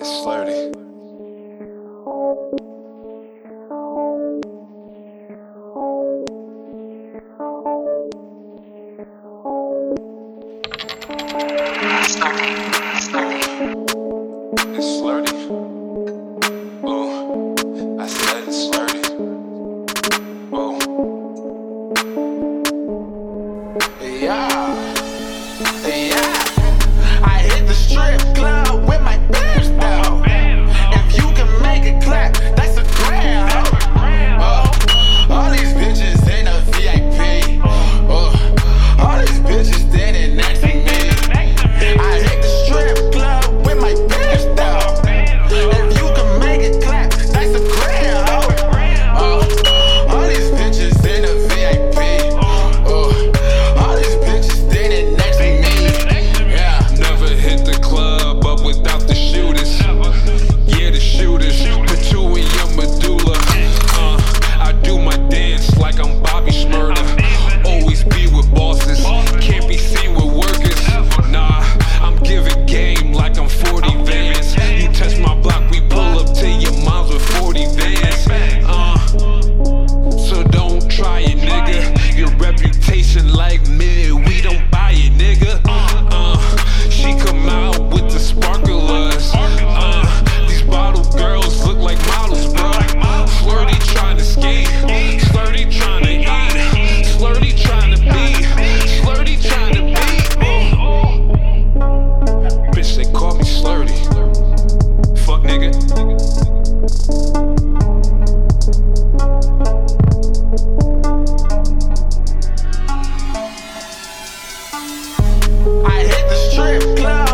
It's flirty. It's flirty. It's flirty. Ooh, I said it's. Ooh. Yeah. like me. strip club.